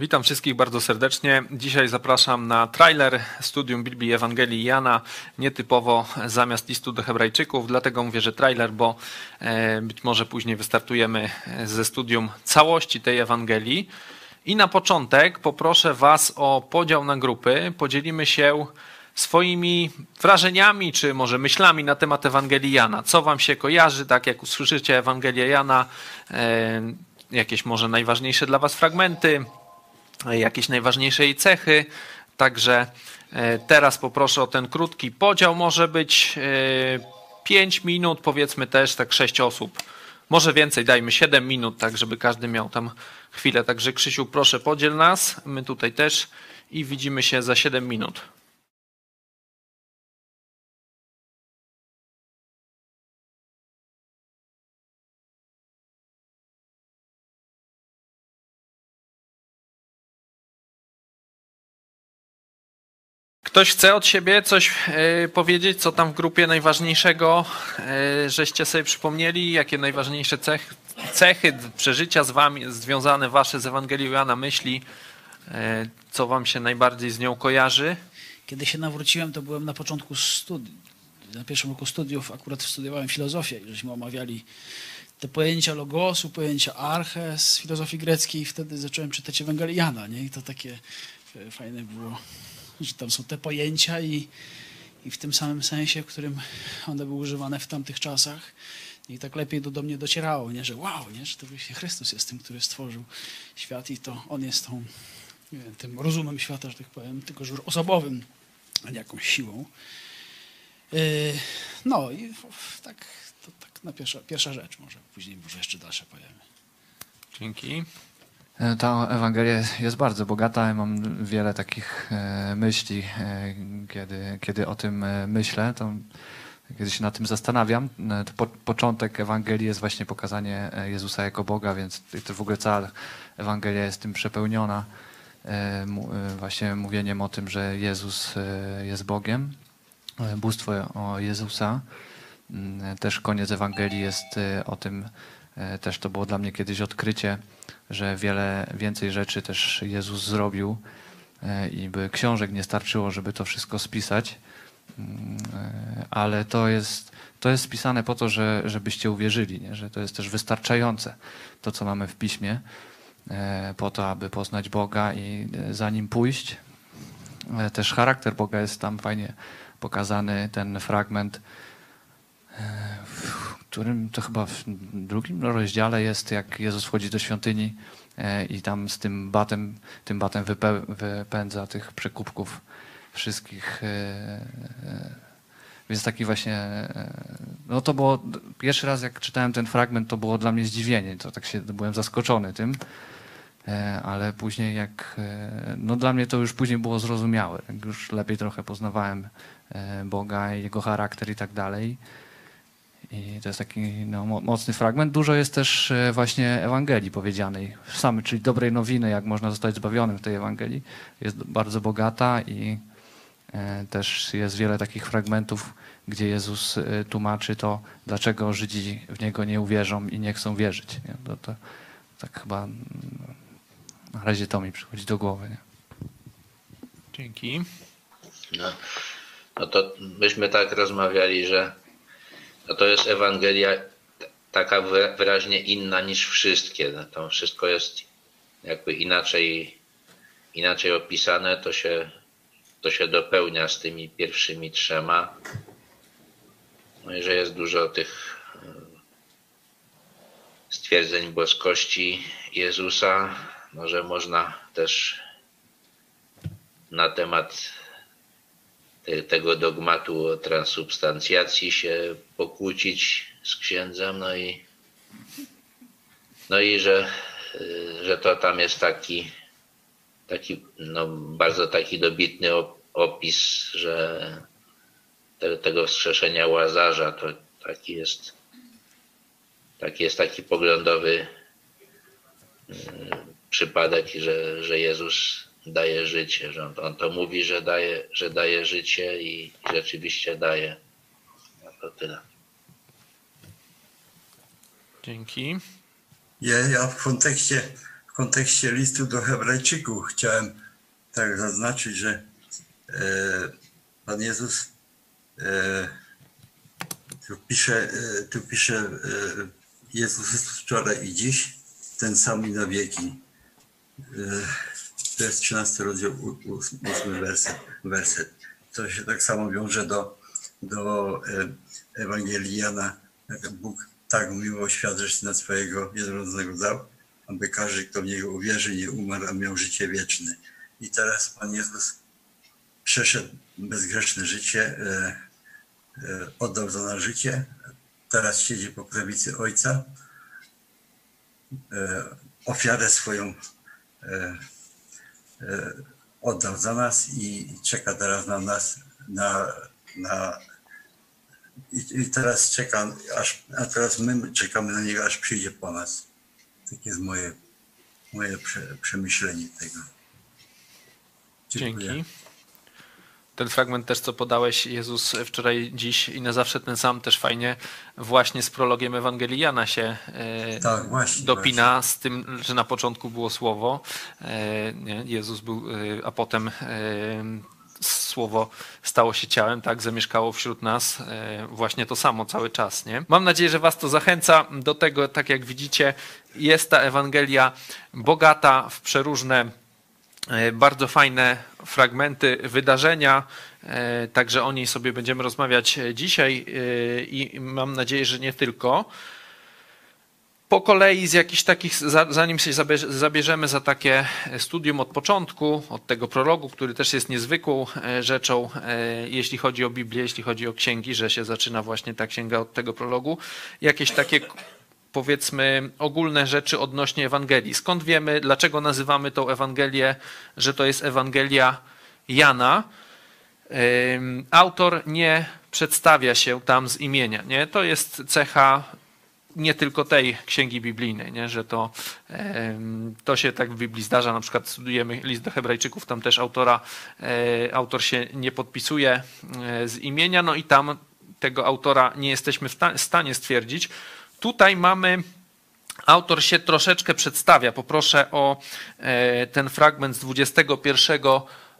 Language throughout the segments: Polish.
Witam wszystkich bardzo serdecznie. Dzisiaj zapraszam na trailer studium Biblii Ewangelii Jana, nietypowo zamiast listu do Hebrajczyków. Dlatego mówię, że trailer, bo e, być może później wystartujemy ze studium całości tej Ewangelii. I na początek poproszę Was o podział na grupy. Podzielimy się swoimi wrażeniami, czy może myślami na temat Ewangelii Jana. Co Wam się kojarzy, tak jak usłyszycie Ewangelię Jana, e, jakieś może najważniejsze dla Was fragmenty, jakieś najważniejsze cechy. Także e, teraz poproszę o ten krótki podział. Może być 5 e, minut, powiedzmy też tak 6 osób. Może więcej, dajmy 7 minut, tak żeby każdy miał tam chwilę. Także Krzysiu, proszę podziel nas. My tutaj też i widzimy się za 7 minut. Ktoś chce od siebie coś e, powiedzieć, co tam w grupie najważniejszego, e, żeście sobie przypomnieli, jakie najważniejsze cechy, cechy przeżycia z wami związane wasze z Ewangelią Jana myśli, e, co wam się najbardziej z nią kojarzy? Kiedy się nawróciłem, to byłem na początku studiów, na pierwszym roku studiów, akurat studiowałem filozofię żeśmy omawiali te pojęcia logosu, pojęcia arche z filozofii greckiej. I wtedy zacząłem czytać Ewangelię Jana, nie? I to takie fajne było że tam są te pojęcia i, i w tym samym sensie, w którym one były używane w tamtych czasach. I tak lepiej to do mnie docierało, nie? że wow, nie? że to właśnie Chrystus jest tym, który stworzył świat i to On jest tą, wiem, tym rozumem świata, że tak powiem, tylko że osobowym, a nie jakąś siłą. Yy, no i tak, to tak na pierwsza, pierwsza rzecz, może później może jeszcze dalsze powiemy. Dzięki. E, ta Ewangelia jest bardzo bogata. Mam wiele takich e, myśli, e, kiedy, kiedy o tym myślę. To kiedy się nad tym zastanawiam, to po, początek Ewangelii jest właśnie pokazanie Jezusa jako Boga, więc to w ogóle cała Ewangelia jest tym przepełniona właśnie mówieniem o tym, że Jezus jest Bogiem, bóstwo o Jezusa. Mm, też koniec Ewangelii jest o tym, też to było dla mnie kiedyś odkrycie, że wiele więcej rzeczy też Jezus zrobił e, i by książek nie starczyło, żeby to wszystko spisać. Mm, e, ale to jest, to jest spisane po to, że, żebyście uwierzyli, nie? że to jest też wystarczające, to co mamy w piśmie, e, po to, aby poznać Boga i za nim pójść. Też charakter Boga jest tam fajnie pokazany, ten fragment którym to chyba w drugim rozdziale jest, jak Jezus wchodzi do świątyni e, i tam z tym batem, tym batem wypędza tych przekupków wszystkich. E, e, więc taki właśnie, no to było, pierwszy raz jak czytałem ten fragment, to było dla mnie zdziwienie, to tak się, byłem zaskoczony tym, ale później jak, no dla mnie to już później było zrozumiałe, już lepiej trochę poznawałem Boga Jego charakter i tak dalej. I to jest taki no, mocny fragment. Dużo jest też e, właśnie Ewangelii powiedzianej, samy, czyli dobrej nowiny, jak można zostać zbawionym w tej Ewangelii. Jest bardzo bogata i e, też jest wiele takich fragmentów, gdzie Jezus e, tłumaczy to, dlaczego Żydzi w Niego nie uwierzą i nie chcą wierzyć. Nie? To, to, tak chyba no, na razie to mi przychodzi do głowy. Nie? Dzięki. No, no to myśmy tak rozmawiali, że no to jest Ewangelia taka wyraźnie inna niż wszystkie. No to wszystko jest jakby inaczej, inaczej opisane, to się, to się dopełnia z tymi pierwszymi trzema. No i że jest dużo tych e, stwierdzeń boskości Jezusa, no, że można też na temat tego dogmatu o transubstancjacji się pokłócić z księdzem, no i, no i że, że to tam jest taki, taki no, bardzo taki dobitny opis, że te, tego wskrzeszenia Łazarza to taki jest taki jest taki poglądowy mm, przypadek, że, że Jezus daje życie, że on, on to mówi, że daje, że daje życie i rzeczywiście daje. No to tyle. Dzięki. Ja, ja w kontekście w kontekście listu do Hebrajczyków chciałem tak zaznaczyć, że e, Pan Jezus e, tu pisze, e, tu pisze e, Jezus jest wczoraj i dziś, ten sam i na wieki. To jest 13 rozdział, 8 werset, werset. To się tak samo wiąże do, do e, Ewangelii Jana. Bóg tak miło świat, że na swojego jednorodzonego dał, aby każdy, kto w Niego uwierzy, nie umarł, a miał życie wieczne. I teraz Pan Jezus przeszedł bezgrzeszne życie, e, e, oddał za nas życie, teraz siedzi po prawicy Ojca, ofiarę swoją oddał za nas i czeka teraz na nas, na, na i, i teraz czeka, aż, a teraz my czekamy na Niego, aż przyjdzie po nas. Takie jest moje, moje prze, przemyślenie tego. Dziękuję. Dzięki. Ten fragment też, co podałeś, Jezus wczoraj, dziś i na zawsze ten sam, też fajnie właśnie z prologiem Ewangelii Jana się e, tak, właśnie, dopina właśnie. z tym, że na początku było Słowo. E, nie, Jezus był, e, a potem słowo stało się ciałem, tak, zamieszkało wśród nas właśnie to samo cały czas, nie? Mam nadzieję, że was to zachęca do tego, tak jak widzicie, jest ta Ewangelia bogata w przeróżne bardzo fajne fragmenty wydarzenia, e, także o niej sobie będziemy rozmawiać dzisiaj e, i mam nadzieję, że nie tylko. Po kolei z jakichś takich, zanim się zabierzemy za takie studium od początku, od tego prologu, który też jest niezwykłą rzeczą, jeśli chodzi o Biblię, jeśli chodzi o księgi, że się zaczyna właśnie ta księga od tego prologu, jakieś takie powiedzmy ogólne rzeczy odnośnie Ewangelii. Skąd wiemy, dlaczego nazywamy tą Ewangelię, że to jest Ewangelia Jana? Autor nie przedstawia się tam z imienia. Nie? To jest cecha nie tylko tej księgi biblijnej, nie? że to, to się tak w Biblii zdarza. Na przykład studujemy list do Hebrajczyków, tam też autora, e, autor się nie podpisuje e, z imienia, no i tam tego autora nie jesteśmy w stanie stwierdzić. Tutaj mamy Autor się troszeczkę przedstawia. Poproszę o e, ten fragment z 21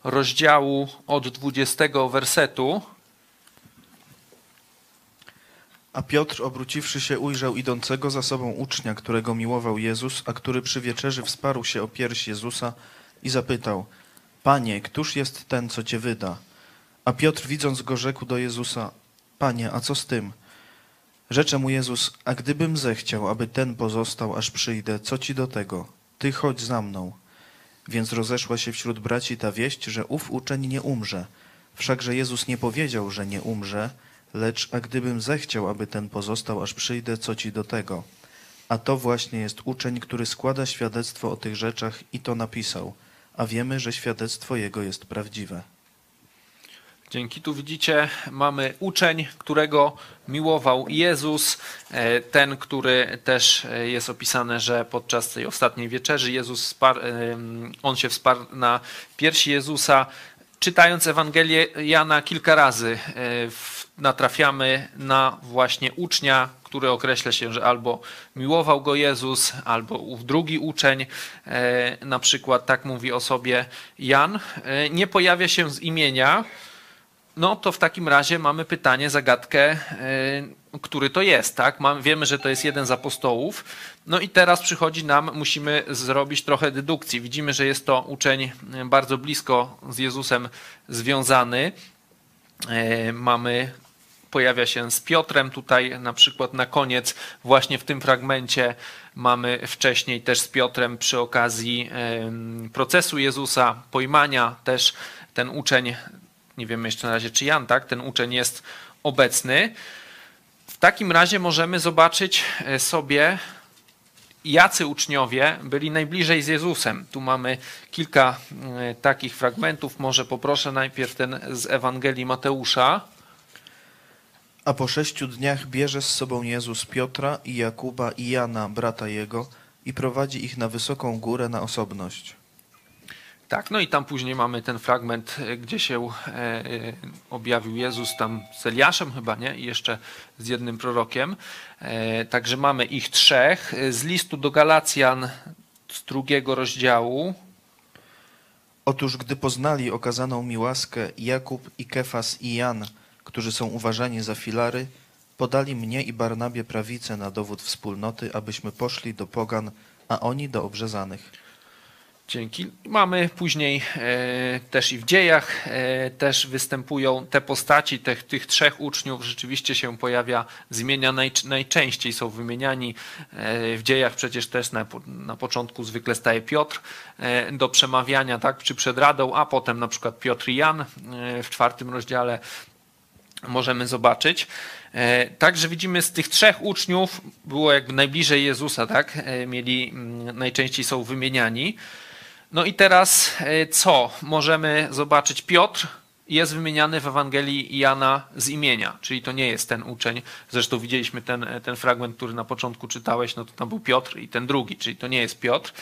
rozdziału od 20 wersetu. A Piotr, obróciwszy się, ujrzał idącego za sobą ucznia, którego miłował Jezus, a który przy wieczerzy wsparł się o pierś Jezusa i zapytał: Panie, któż jest ten, co cię wyda? A Piotr, widząc go, rzekł do Jezusa: Panie, a co z tym? Rzecze mu Jezus, a gdybym zechciał, aby ten pozostał, aż przyjdę, co ci do tego? Ty chodź za mną. Więc rozeszła się wśród braci ta wieść, że ów uczeń nie umrze. Wszakże Jezus nie powiedział, że nie umrze, lecz a gdybym zechciał, aby ten pozostał, aż przyjdę, co ci do tego? A to właśnie jest uczeń, który składa świadectwo o tych rzeczach i to napisał, a wiemy, że świadectwo jego jest prawdziwe. Dzięki. Tu widzicie, mamy uczeń, którego miłował Jezus, e, ten, który też e, jest opisane, że podczas tej ostatniej wieczerzy Jezus spar, e, on się wsparł na piersi Jezusa. Czytając Ewangelię Jana kilka razy natrafiamy na właśnie ucznia, który określa się, że albo miłował go Jezus, albo ów drugi uczeń, na przykład tak mówi o sobie Jan. Nie pojawia się z imienia, no to w takim razie mamy pytanie, zagadkę, e, który to jest, tak? wiemy, że to jest jeden z apostołów. No i teraz przychodzi nam, musimy zrobić trochę dedukcji. Widzimy, że jest to uczeń bardzo blisko z Jezusem związany. E, mamy, pojawia się z Piotrem tutaj na przykład na koniec, właśnie w tym fragmencie mamy wcześniej też z Piotrem przy okazji procesu Jezusa, pojmania też ten uczeń nie wiemy jeszcze na razie czy Jan, tak, ten uczeń jest obecny. W takim razie możemy zobaczyć e, sobie, jacy uczniowie byli najbliżej z Jezusem. Tu mamy kilka e, takich fragmentów. Może poproszę najpierw ten z Ewangelii Mateusza. A po sześciu dniach bierze z sobą Jezus Piotra i Jakuba i Jana, brata jego, i prowadzi ich na wysoką górę na osobność. Tak, no i tam później mamy ten fragment, e, gdzie się e, e, objawił Jezus tam z Eliaszem chyba, nie? I jeszcze z jednym prorokiem. Także mamy ich trzech. Z listu do Galacjan z drugiego rozdziału. Otóż gdy poznali okazaną mi łaskę Jakub i Kefas i Jan, którzy są uważani za filary, podali mnie i Barnabie prawicę na dowód wspólnoty, abyśmy poszli do pogan, a oni do obrzezanych. Dzięki. Mamy później e, też i w dziejach e, też występują te postaci tych, tych trzech uczniów. Rzeczywiście się pojawia, zmienia naj, najczęściej są wymieniani. E, w dziejach przecież też na, na początku zwykle staje Piotr e, do przemawiania tak, czy przed radą, a potem na przykład Piotr i Jan e, w czwartym rozdziale możemy zobaczyć. E, także widzimy z tych trzech uczniów było jakby najbliżej Jezusa, tak? Mieli, najczęściej są wymieniani. No i teraz e, co? Możemy zobaczyć Piotr jest wymieniany w Ewangelii Jana z imienia, czyli to nie jest ten uczeń. Zresztą widzieliśmy ten, ten fragment, który na początku czytałeś, no to tam był Piotr i ten drugi, czyli to nie jest Piotr.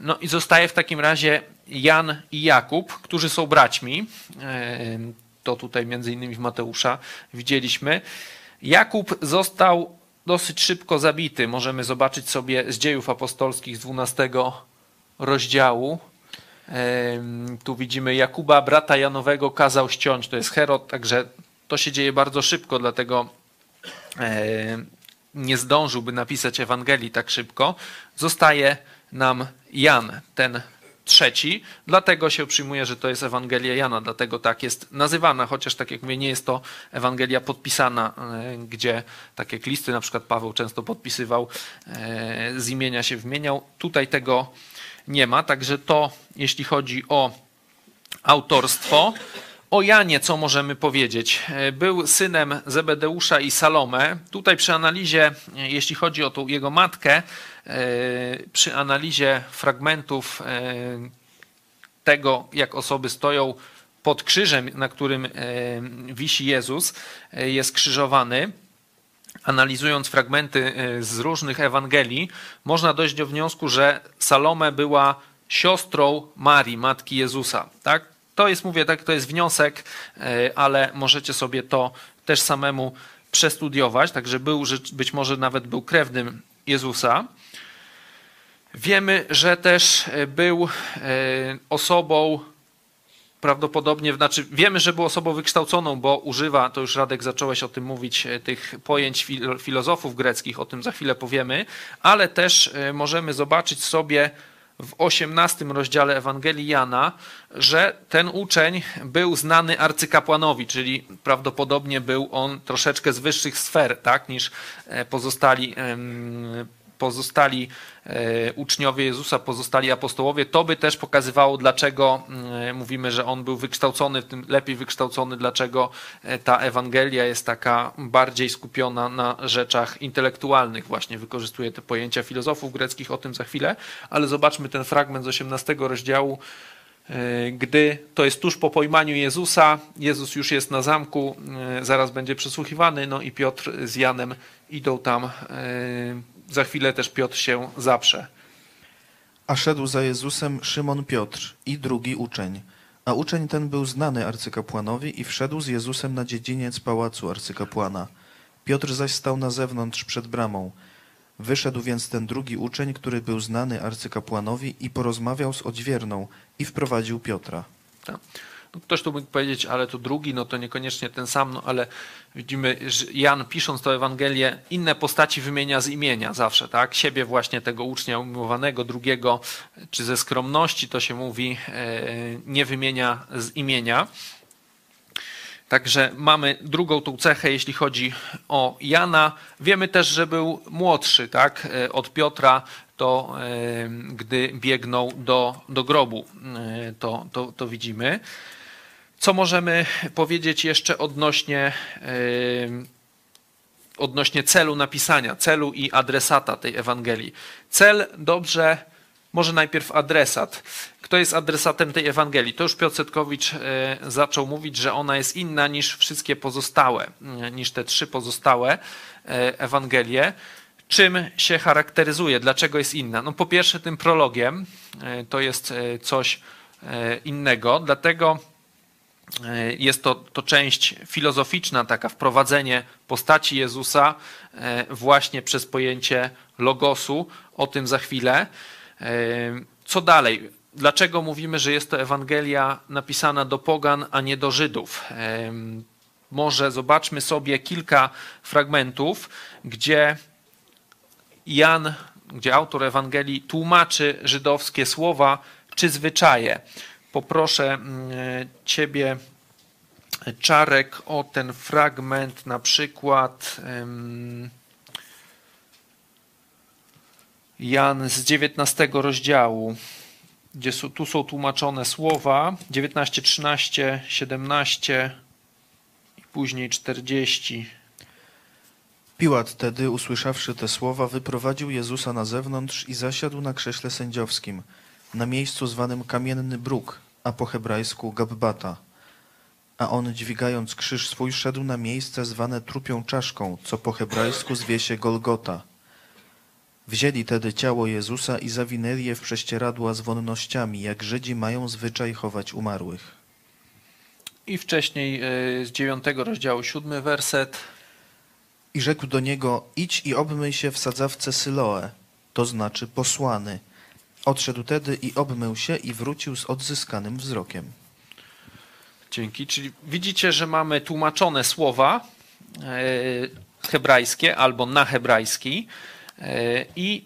No i zostaje w takim razie Jan i Jakub, którzy są braćmi. To tutaj między innymi w Mateusza widzieliśmy. Jakub został dosyć szybko zabity. Możemy zobaczyć sobie z dziejów apostolskich z 12 rozdziału. Tu widzimy Jakuba, brata Janowego, kazał ściąć. To jest Herod, także to się dzieje bardzo szybko, dlatego nie zdążyłby napisać Ewangelii tak szybko. Zostaje nam Jan, ten trzeci, dlatego się przyjmuje, że to jest Ewangelia Jana, dlatego tak jest nazywana, chociaż tak jak mówię, nie jest to Ewangelia podpisana, gdzie tak jak listy na przykład Paweł często podpisywał, z imienia się wymieniał. Tutaj tego nie ma, także to jeśli chodzi o autorstwo. O Janie co możemy powiedzieć? E, był synem Zebedeusza i Salome. Tutaj przy analizie, jeśli chodzi o tą jego matkę, E, przy analizie fragmentów e, tego, jak osoby stoją pod krzyżem, na którym e, wisi Jezus, jest krzyżowany, analizując fragmenty z różnych Ewangelii, można dojść do wniosku, że Salome była siostrą Marii, matki Jezusa. Tak? To jest, mówię, tak, to jest wniosek, ale możecie sobie to też samemu przestudiować, także był, być może nawet był krewnym Jezusa. Wiemy, że też e, był osobą prawdopodobnie, znaczy wiemy, że był osobą wykształconą, bo używa, to już Radek zacząłeś o tym mówić, e, tych pojęć filozofów greckich, o tym za chwilę powiemy, ale też możemy zobaczyć sobie w 18 rozdziale Ewangelii Jana, że ten uczeń był znany arcykapłanowi, czyli prawdopodobnie był on troszeczkę z wyższych sfer tak, niż pozostali pozostali e, uczniowie Jezusa, pozostali apostołowie, to by też pokazywało, dlaczego mm, mówimy, że on był wykształcony, tym lepiej wykształcony, dlaczego e, ta Ewangelia jest taka bardziej skupiona na rzeczach intelektualnych. Właśnie wykorzystuje te pojęcia filozofów greckich, o tym za chwilę, ale zobaczmy ten fragment z 18 rozdziału e, gdy to jest tuż po pojmaniu Jezusa, Jezus już jest na zamku, zaraz będzie przesłuchiwany, no i Piotr z Janem idą tam za chwilę też Piotr się zaprze. A szedł za Jezusem Szymon Piotr i drugi uczeń. A uczeń ten był znany arcykapłanowi i wszedł z Jezusem na dziedziniec pałacu arcykapłana. Piotr zaś stał na zewnątrz przed bramą. Wyszedł więc ten drugi uczeń, który był znany arcykapłanowi i porozmawiał z odźwierną i wprowadził Piotra. Tak. No ktoś tu mógł powiedzieć, ale to drugi, no to niekoniecznie ten sam, no ale widzimy, że Jan pisząc tę Ewangelię, inne postaci wymienia z imienia zawsze, tak? Siebie właśnie tego ucznia umiłowanego, drugiego, czy ze skromności to się mówi, e, nie wymienia z imienia. Także mamy drugą tą cechę, jeśli chodzi o Jana. Wiemy też, że był młodszy tak, e, od Piotra, to e, gdy biegnął do, do grobu, to, to, to widzimy. Co możemy powiedzieć jeszcze odnośnie, odnośnie celu napisania, celu i adresata tej Ewangelii? Cel dobrze, może najpierw adresat. Kto jest adresatem tej Ewangelii? To już Piotr Setkowicz e, zaczął mówić, że ona jest inna niż wszystkie pozostałe, e, niż te trzy pozostałe e, Ewangelie. Czym się charakteryzuje? Dlaczego jest inna? No po pierwsze tym prologiem, to jest coś innego, dlatego jest to, to część filozoficzna, taka wprowadzenie postaci Jezusa e, właśnie przez pojęcie logosu. O tym za chwilę. Co dalej? Dlaczego mówimy, że jest to Ewangelia napisana do pogan, a nie do Żydów? Może zobaczmy sobie kilka fragmentów, gdzie Jan, gdzie autor Ewangelii tłumaczy żydowskie słowa czy zwyczaje. Poproszę mm, Ciebie, Czarek, o ten fragment, na przykład Jan z 19 rozdziału, gdzie tu są tłumaczone słowa 19, 13, 17 i później 40. Piłat tedy, usłyszawszy te słowa, wyprowadził Jezusa na zewnątrz i zasiadł na krześle sędziowskim, na miejscu zwanym Kamienny Bruk, a po hebrajsku Gabbata. A on, dźwigając krzyż swój, szedł na miejsce zwane trupią czaszką, co po hebrajsku zwie się Golgota. Wzięli tedy ciało Jezusa i zawinęli je w prześcieradła z wonnościami, jak Żydzi mają zwyczaj chować umarłych. I wcześniej e, z dziewiątego rozdziału, siódmy werset. I rzekł do niego, idź i obmyj się w sadzawce Syloe, to znaczy posłany. Odszedł tedy i obmył się i wrócił z odzyskanym wzrokiem. Dzięki. Czyli widzicie, że mamy tłumaczone słowa e, hebrajskie albo na hebrajski e, i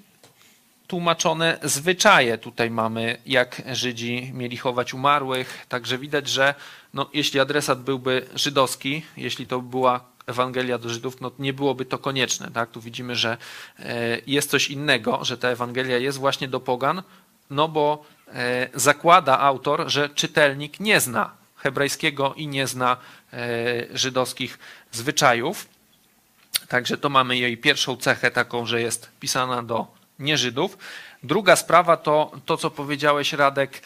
tłumaczone zwyczaje. Tutaj mamy, jak Żydzi mieli chować umarłych. Także widać, że no, jeśli adresat byłby żydowski, jeśli to była Ewangelia do Żydów, no nie byłoby to konieczne. Tak? Tu widzimy, że e, jest coś innego, że ta Ewangelia jest właśnie do pogan, no bo e, zakłada autor, że czytelnik nie zna hebrajskiego i nie zna e, żydowskich zwyczajów. Także to mamy jej pierwszą cechę taką, że jest pisana do nieżydów. Druga sprawa to to, co powiedziałeś, Radek,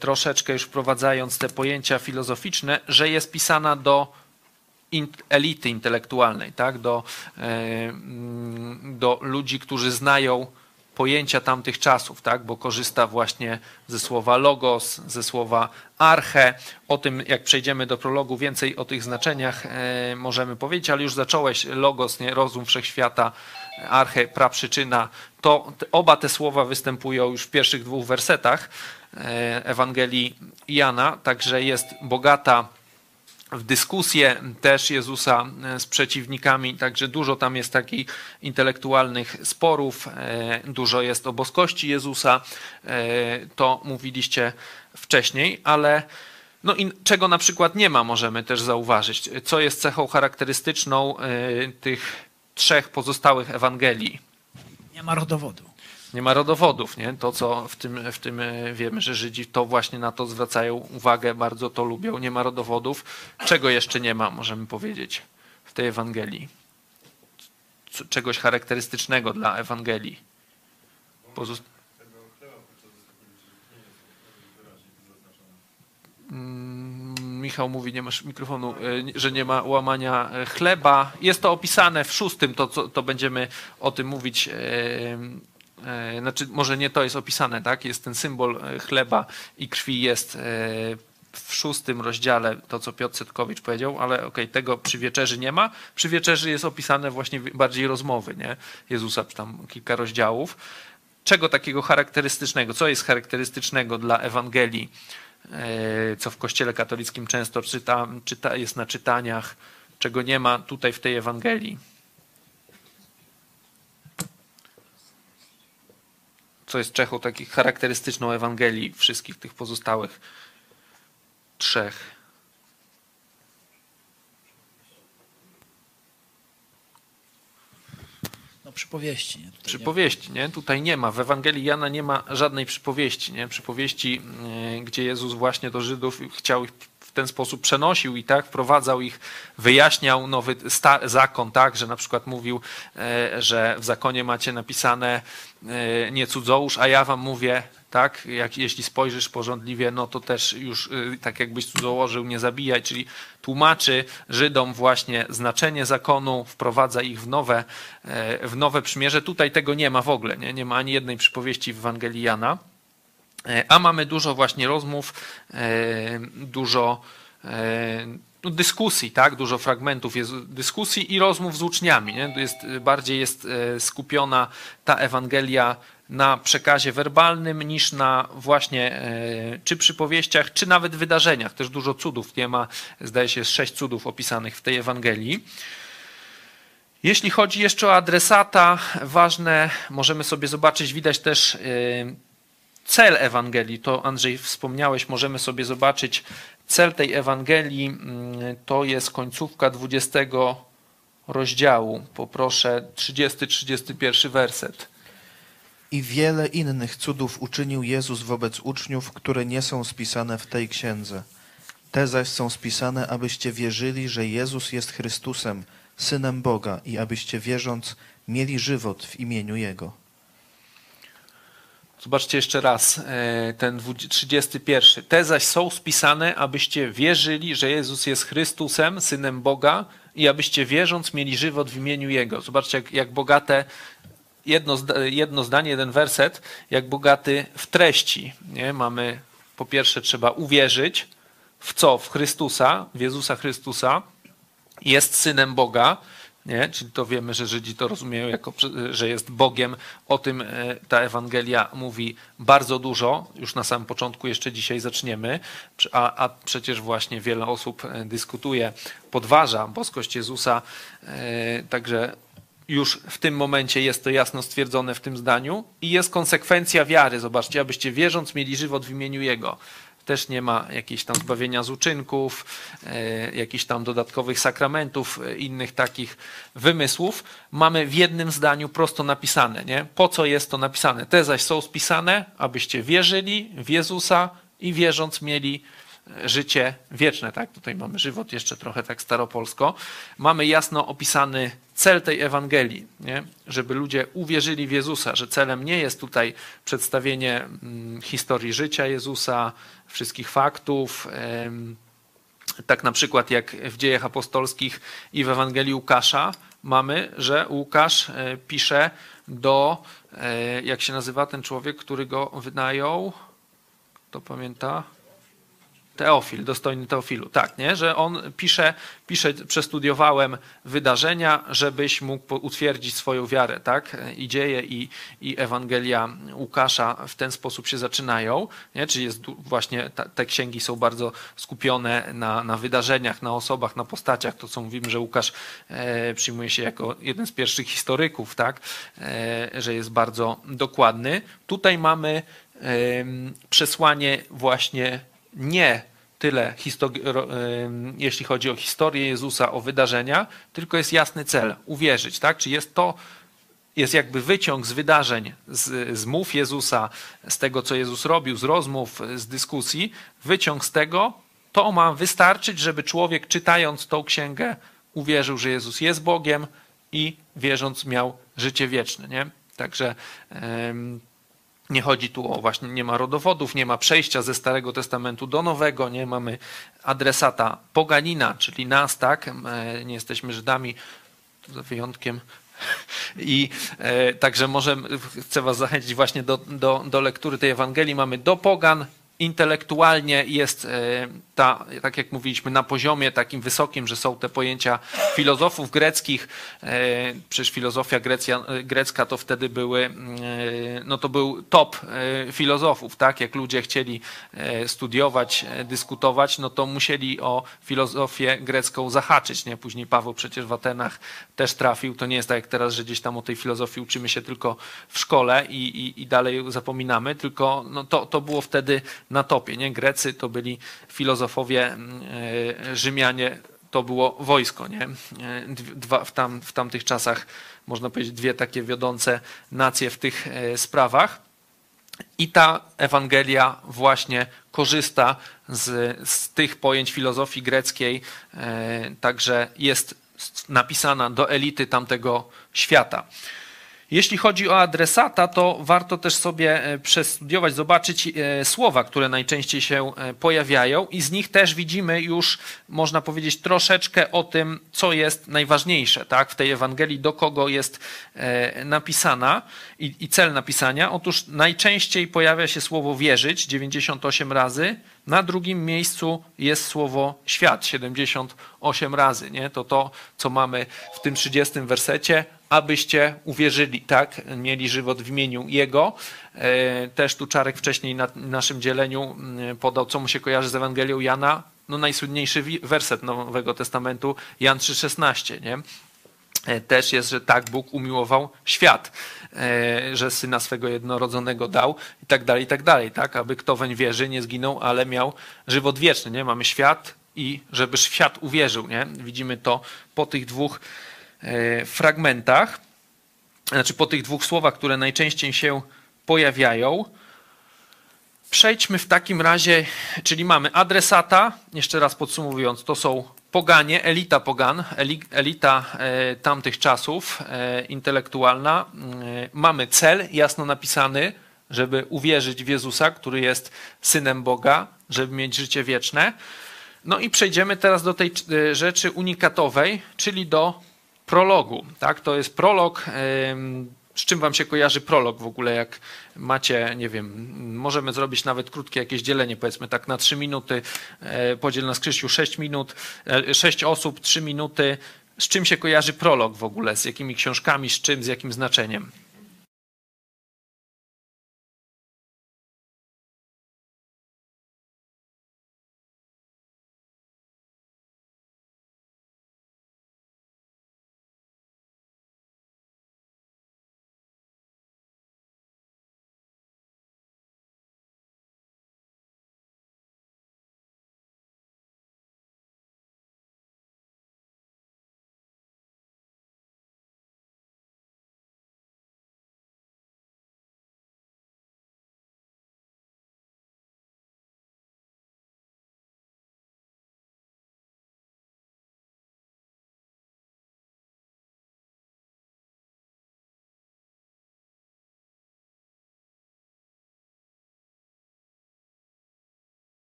troszeczkę już wprowadzając te pojęcia filozoficzne, że jest pisana do elity intelektualnej, tak? do, e, mm, do ludzi, którzy znają pojęcia tamtych czasów, tak? bo korzysta właśnie ze słowa logos, ze słowa arche. O tym, jak przejdziemy do prologu, więcej o tych znaczeniach e, możemy powiedzieć, ale już zacząłeś logos, nie? rozum wszechświata, arche, praprzyczyna. To oba te słowa występują już w pierwszych dwóch wersetach e, Ewangelii Jana, także jest bogata w dyskusję też Jezusa e, z przeciwnikami, także dużo tam jest takich intelektualnych sporów, e, dużo jest o boskości Jezusa, e, to mówiliście wcześniej, ale no i czego na przykład nie ma, możemy też zauważyć. Co jest cechą charakterystyczną tych trzech pozostałych Ewangelii? Nie ma rodowodu nie ma rodowodów. Nie? To, co w tym, w tym e, wiemy, że Żydzi to właśnie na to zwracają uwagę, bardzo to lubią. Nie ma rodowodów. Czego jeszcze nie ma, możemy powiedzieć, w tej Ewangelii? Czegoś charakterystycznego dla Ewangelii. Pozost... Mm, Michał mówi, nie masz mikrofonu, e, że nie ma łamania e, chleba. Jest to opisane w szóstym, to, to będziemy o tym mówić znaczy może nie to jest opisane, tak? Jest ten symbol e, chleba i krwi jest e, w szóstym rozdziale, to co Piotr Setkowicz powiedział, ale okej, okay, tego przy wieczerzy nie ma. Przy wieczerzy jest opisane właśnie bardziej rozmowy, nie? Jezusa, tam kilka rozdziałów. Czego takiego charakterystycznego, co jest charakterystycznego dla Ewangelii, co w Kościele katolickim często czyta, czyta, jest na czytaniach, czego nie ma tutaj w tej Ewangelii? Co jest Czechą takich charakterystyczną Ewangelii wszystkich tych pozostałych trzech. No, przypowieści. Nie? Tutaj przypowieści, nie? Tutaj nie ma. W Ewangelii Jana nie ma żadnej przypowieści, nie? Przypowieści, yy, gdzie Jezus właśnie do Żydów chciał ich ten sposób przenosił i tak wprowadzał ich, wyjaśniał nowy zakon, tak, że na przykład mówił, e, że w zakonie macie napisane e, nie cudzołóż, a ja wam mówię, tak, jak, jeśli spojrzysz porządliwie, no to też już e, tak jakbyś cudzołożył, nie zabijaj, czyli tłumaczy Żydom właśnie znaczenie zakonu, wprowadza ich w nowe, w nowe przymierze. Tutaj tego nie ma w ogóle, nie, nie ma ani jednej przypowieści w Ewangelii Jana. E, a mamy dużo właśnie rozmów, e, dużo e, no, dyskusji, tak? Dużo fragmentów jest dyskusji i rozmów z uczniami. Nie? Jest, bardziej jest skupiona ta Ewangelia na przekazie werbalnym niż na właśnie czy przypowieściach, czy nawet wydarzeniach. Też dużo cudów nie ma, zdaje się, jest sześć cudów opisanych w tej Ewangelii. Jeśli chodzi jeszcze o adresata, ważne, możemy sobie zobaczyć, widać też cel Ewangelii. To Andrzej wspomniałeś, możemy sobie zobaczyć cel tej Ewangelii. Mm, to jest końcówka 20 rozdziału. Poproszę 30-31 werset. I wiele innych cudów uczynił Jezus wobec uczniów, które nie są spisane w tej księdze. Te zaś są spisane, abyście wierzyli, że Jezus jest Chrystusem, Synem Boga i abyście wierząc mieli żywot w imieniu Jego. Zobaczcie jeszcze raz e, ten 31. Te zaś są spisane, abyście wierzyli, że Jezus jest Chrystusem, Synem Boga i abyście wierząc mieli żywot w imieniu Jego. Zobaczcie, jak, jak bogate jedno, jedno zdanie, jeden werset, jak bogaty w treści. Nie? Mamy po pierwsze trzeba uwierzyć w co? W Chrystusa, w Jezusa Chrystusa. Jest synem Boga, nie? Czyli to wiemy, że Żydzi to rozumieją jako, że jest Bogiem. O tym e, ta Ewangelia mówi bardzo dużo. Już na samym początku, jeszcze dzisiaj zaczniemy. A, a przecież właśnie wiele osób e, dyskutuje, podważa boskość Jezusa. E, także już w tym momencie jest to jasno stwierdzone w tym zdaniu i jest konsekwencja wiary. Zobaczcie, abyście wierząc mieli żywot w imieniu Jego. Też nie ma jakichś tam zbawienia z uczynków, e, jakichś tam dodatkowych sakramentów, e, innych takich wymysłów. Mamy w jednym zdaniu prosto napisane. Nie? Po co jest to napisane? Te zaś są spisane, abyście wierzyli w Jezusa i wierząc mieli życie wieczne, tak? Tutaj mamy żywot jeszcze trochę tak staropolsko. Mamy jasno opisany cel tej Ewangelii, nie? żeby ludzie uwierzyli w Jezusa, że celem nie jest tutaj przedstawienie mm, historii życia Jezusa, wszystkich faktów, tak na przykład jak w dziejach apostolskich i w Ewangelii Łukasza mamy, że Łukasz e, pisze do, e, jak się nazywa ten człowiek, który go wynajął, kto pamięta? Teofil, dostojny Teofilu, tak, nie? że on pisze, pisze, przestudiowałem wydarzenia, żebyś mógł utwierdzić swoją wiarę, tak? I dzieje i, i Ewangelia Łukasza w ten sposób się zaczynają, nie? Czyli jest właśnie te księgi są bardzo skupione na, na wydarzeniach, na osobach, na postaciach, to co mówimy, że Łukasz e, przyjmuje się jako jeden z pierwszych historyków, tak? E, że jest bardzo dokładny. Tutaj mamy przesłanie właśnie nie tyle, jeśli chodzi o historię Jezusa, o wydarzenia, tylko jest jasny cel uwierzyć. Tak? Czy jest to jest jakby wyciąg z wydarzeń, z, z mów Jezusa, z tego, co Jezus robił, z rozmów, z dyskusji, wyciąg z tego, to ma wystarczyć, żeby człowiek czytając tą księgę uwierzył, że Jezus jest Bogiem i wierząc miał życie wieczne. Nie? Także nie chodzi tu o właśnie, nie ma rodowodów, nie ma przejścia ze Starego Testamentu do Nowego, nie mamy adresata poganina, czyli nas, tak? E, nie jesteśmy Żydami, za wyjątkiem. I e, także może chcę Was zachęcić właśnie do, do, do lektury tej Ewangelii. Mamy do pogan, intelektualnie jest e, ta, tak jak mówiliśmy, na poziomie takim wysokim, że są te pojęcia filozofów greckich. E, przecież filozofia Grecja, e, grecka to wtedy były, no to był top filozofów, tak? Jak ludzie chcieli studiować, dyskutować, no to musieli o filozofię grecką zahaczyć, nie? Później Paweł przecież w Atenach też trafił. To nie jest tak jak teraz, że gdzieś tam o tej filozofii uczymy się tylko w szkole i, i, i dalej zapominamy, tylko no to, to było wtedy na topie. Nie? Grecy to byli filozofowie, mm, e, Rzymianie to było wojsko. Nie? E, dwa, w, tam, w tamtych czasach, można powiedzieć, dwie takie wiodące nacje w tych e, sprawach. I ta Ewangelia właśnie korzysta z, z tych pojęć filozofii greckiej, także jest napisana do elity tamtego świata. Jeśli chodzi o adresata, to warto też sobie e, przestudiować, zobaczyć e, słowa, które najczęściej się e, pojawiają, i z nich też widzimy już, można powiedzieć, troszeczkę o tym, co jest najważniejsze tak, w tej Ewangelii, do kogo jest napisana i, i cel napisania. Otóż najczęściej pojawia się słowo wierzyć 98 razy, Na drugim miejscu jest słowo świat, 78 razy. Nie? To to, co mamy w tym 30 wersecie, abyście uwierzyli, tak? Mieli żywot w imieniu Jego. E, też tu Czarek wcześniej na naszym dzieleniu mm, podał, co mu się kojarzy z Ewangelią Jana. No najsłynniejszy werset Nowego Testamentu, Jan 3,16, nie? E, też jest, że tak Bóg umiłował świat, e, że syna swego jednorodzonego dał i tak dalej, i tak dalej, tak? Aby kto weń wierzy, nie zginął, ale miał żywot wieczny, nie? Mamy świat i żeby świat uwierzył, nie? Widzimy to po tych dwóch e, fragmentach, znaczy po tych dwóch słowach, które najczęściej się pojawiają. Przejdźmy w takim razie, czyli mamy adresata, jeszcze raz podsumowując, to są poganie, elita pogan, elita e, tamtych czasów, e, intelektualna. E, mamy cel jasno napisany, żeby uwierzyć w Jezusa, który jest synem Boga, żeby mieć życie wieczne. No i przejdziemy teraz do tej rzeczy unikatowej, czyli do prologu. Tak? To jest prolog z czym wam się kojarzy prolog w ogóle, jak macie, nie wiem, możemy zrobić nawet krótkie jakieś dzielenie, powiedzmy tak na 3 minuty, e, podziel na skrzysiu 6 minut, 6 e, osób, 3 minuty. Z czym się kojarzy prolog w ogóle? Z jakimi książkami, z czym, z jakim znaczeniem?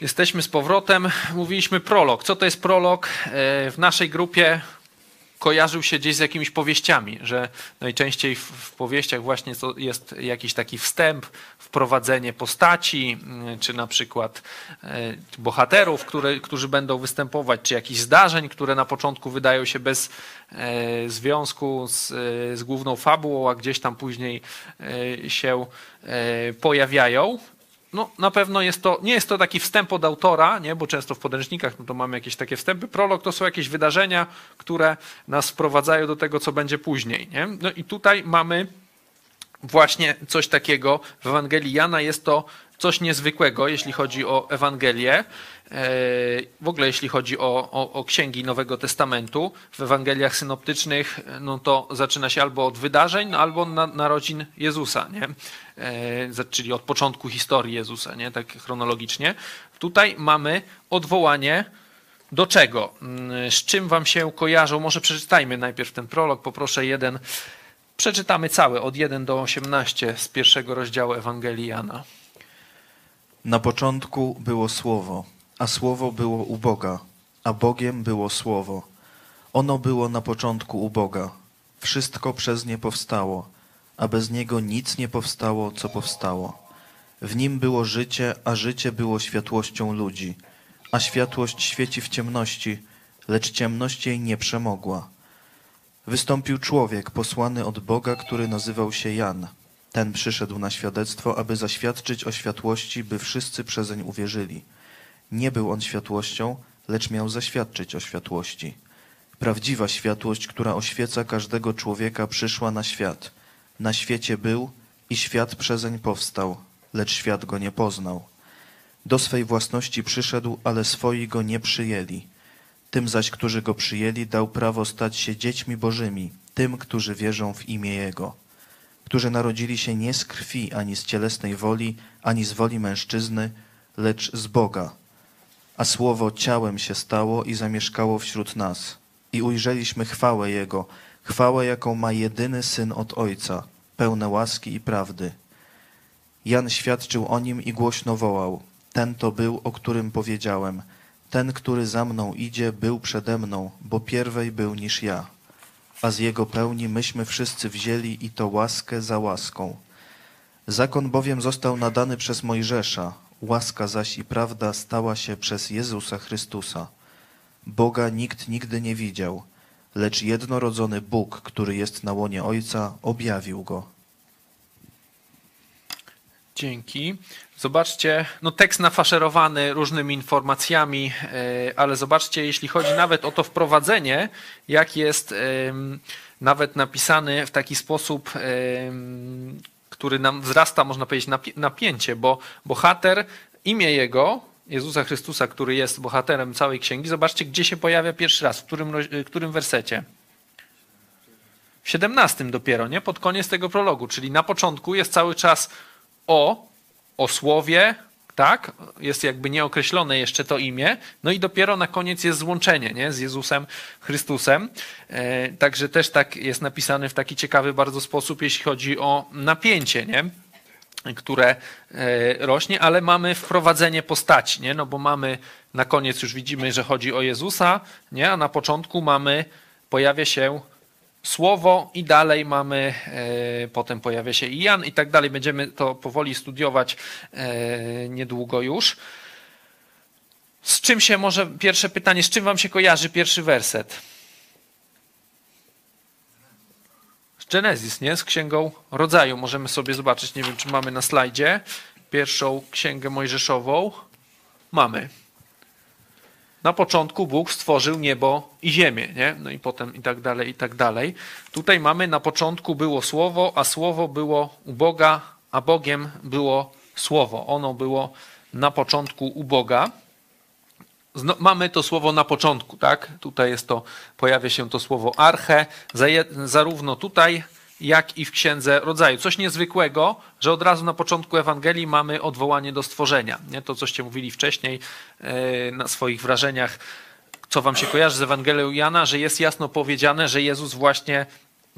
Jesteśmy z powrotem. Mówiliśmy prolog. Co to jest prolog? E, w naszej grupie kojarzył się gdzieś z jakimiś powieściami, że najczęściej w, powieściach właśnie jest jakiś taki wstęp, wprowadzenie postaci, mm, czy na przykład e, bohaterów, które, którzy będą występować, czy jakichś zdarzeń, które na początku wydają się bez e, związku z, z główną fabułą, a gdzieś tam później się pojawiają no, na pewno jest to, nie jest to taki wstęp od autora, nie? bo często w podręcznikach no to mamy jakieś takie wstępy. Prolog to są jakieś wydarzenia, które nas wprowadzają do tego, co będzie później. Nie? No i tutaj mamy właśnie coś takiego. W Ewangelii Jana jest to coś niezwykłego, jeśli chodzi o Ewangelię, e, w ogóle jeśli chodzi o, o, o, księgi Nowego Testamentu. W Ewangeliach synoptycznych no to zaczyna się albo od wydarzeń, no albo na, narodzin Jezusa, nie? E, czyli od początku historii Jezusa, nie? tak chronologicznie. Tutaj mamy odwołanie do czego? Mm, z czym wam się kojarzą? Może przeczytajmy najpierw ten prolog, poproszę jeden. Przeczytamy cały, od 1 do 18 z pierwszego rozdziału Ewangelii Jana. Na początku było Słowo, a Słowo było u Boga, a Bogiem było Słowo. Ono było na początku u Boga. Wszystko przez nie powstało, a bez niego nic nie powstało, co powstało. W nim było życie, a życie było światłością ludzi, a światłość świeci w ciemności, lecz ciemność jej nie przemogła. Wystąpił człowiek posłany od Boga, który nazywał się Jan. Ten przyszedł na świadectwo, aby zaświadczyć o światłości, by wszyscy przezeń uwierzyli. Nie był on światłością, lecz miał zaświadczyć o światłości. Prawdziwa światłość, która oświeca każdego człowieka, przyszła na świat. Na świecie był i świat przezeń powstał, lecz świat go nie poznał. Do swej własności przyszedł, ale swoi go nie przyjęli. Tym zaś, którzy go przyjęli, dał prawo stać się dziećmi bożymi, tym, którzy wierzą w imię Jego którzy narodzili się nie z krwi, ani z cielesnej woli, ani z woli mężczyzny, lecz z Boga. A Słowo ciałem się stało i zamieszkało wśród nas. I ujrzeliśmy chwałę Jego, chwałę, jaką ma jedyny Syn od Ojca, pełne łaski i prawdy. Jan świadczył o nim i głośno wołał: Ten to był, o którym powiedziałem: Ten, który za mną idzie, był przede mną, bo pierwej był niż ja. A z jego pełni myśmy wszyscy wzięli i to łaskę za łaską. Zakon bowiem został nadany przez Mojżesza, łaska zaś i prawda stała się przez Jezusa Chrystusa. Boga nikt nigdy nie widział, lecz jednorodzony Bóg, który jest na łonie Ojca, objawił go. Dzięki. Zobaczcie, no tekst nafaszerowany różnymi informacjami, e, ale zobaczcie, jeśli chodzi nawet o to wprowadzenie, jak jest nawet napisany w taki sposób, który nam wzrasta, można powiedzieć, napi- napięcie, bo bohater, imię jego, Jezusa Chrystusa, który jest bohaterem całej księgi, zobaczcie, gdzie się pojawia pierwszy raz, w którym, którym wersecie. W 17 dopiero, nie? Pod koniec tego prologu, czyli na początku jest cały czas o, o słowie, tak? Jest jakby nieokreślone jeszcze to imię. No i dopiero na koniec jest złączenie, nie? Z Jezusem Chrystusem. E, także też tak jest napisane w taki ciekawy bardzo sposób, jeśli chodzi o napięcie, nie? które e, rośnie, ale mamy wprowadzenie postaci, nie? no bo mamy na koniec już widzimy, że chodzi o Jezusa, nie? a na początku mamy, pojawia się słowo i dalej mamy, e, potem pojawia się Jan i tak dalej. Będziemy to powoli studiować e, niedługo już. Z czym się może, pierwsze pytanie, z czym wam się kojarzy pierwszy werset? Z Genesis, nie? Z Księgą Rodzaju. Możemy sobie zobaczyć, nie wiem, czy mamy na slajdzie pierwszą Księgę Mojżeszową. Mamy. Na początku Bóg stworzył niebo i ziemię, nie? No i potem i tak dalej, i tak dalej. Tutaj mamy na początku było słowo, a słowo było u Boga, a Bogiem było słowo. Ono było na początku u Boga. Zno, mamy to słowo na początku, tak? Tutaj jest to, pojawia się to słowo arche, zarówno tutaj, jak i w Księdze Rodzaju. Coś niezwykłego, że od razu na początku Ewangelii mamy odwołanie do stworzenia. Nie? To, coście mówili wcześniej e, na swoich wrażeniach, co wam się kojarzy z Ewangelią Jana, że jest jasno powiedziane, że Jezus właśnie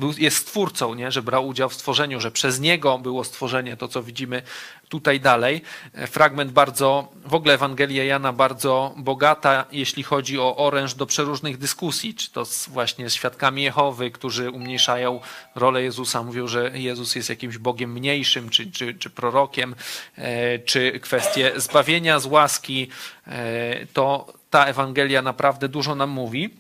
był, jest stwórcą, nie? że brał udział w stworzeniu, że przez niego było stworzenie, to co widzimy tutaj dalej. Fragment bardzo, w ogóle Ewangelia Jana bardzo bogata, jeśli chodzi o oręż do przeróżnych dyskusji, czy to z, właśnie z świadkami Jehowy, którzy umniejszają rolę Jezusa, mówią, że Jezus jest jakimś Bogiem mniejszym, czy, czy, czy prorokiem, e, czy kwestie zbawienia z łaski, e, to ta Ewangelia naprawdę dużo nam mówi.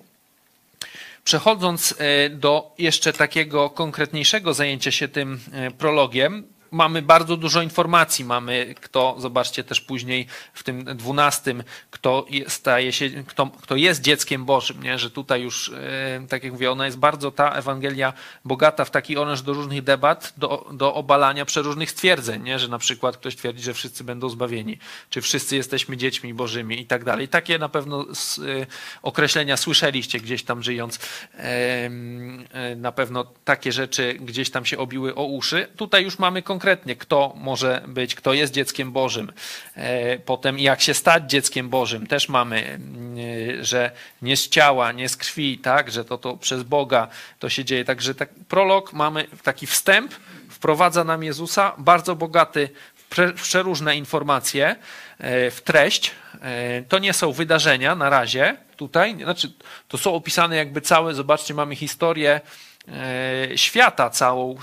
Przechodząc e, do jeszcze takiego konkretniejszego zajęcia się tym e, prologiem, mamy bardzo dużo informacji. Mamy, kto, zobaczcie też później w tym dwunastym, kto staje się, kto, kto jest dzieckiem Bożym, nie? że tutaj już, e, tak jak mówię, ona jest bardzo, ta Ewangelia bogata w taki oręż do różnych debat, do, do obalania przeróżnych stwierdzeń, nie? że na przykład ktoś twierdzi, że wszyscy będą zbawieni, czy wszyscy jesteśmy dziećmi Bożymi i tak dalej. Takie na pewno e, określenia słyszeliście gdzieś tam żyjąc. E, na pewno takie rzeczy gdzieś tam się obiły o uszy. Tutaj już mamy konkretnie konkretnie, kto może być, kto jest dzieckiem Bożym. Potem jak się stać dzieckiem Bożym. Też mamy, że nie z ciała, nie z krwi, tak, że to, to przez Boga to się dzieje. Także tak, prolog mamy taki wstęp, wprowadza nam Jezusa, bardzo bogaty w przeróżne informacje, w treść. To nie są wydarzenia na razie tutaj, znaczy to są opisane jakby całe, zobaczcie, mamy historię świata całą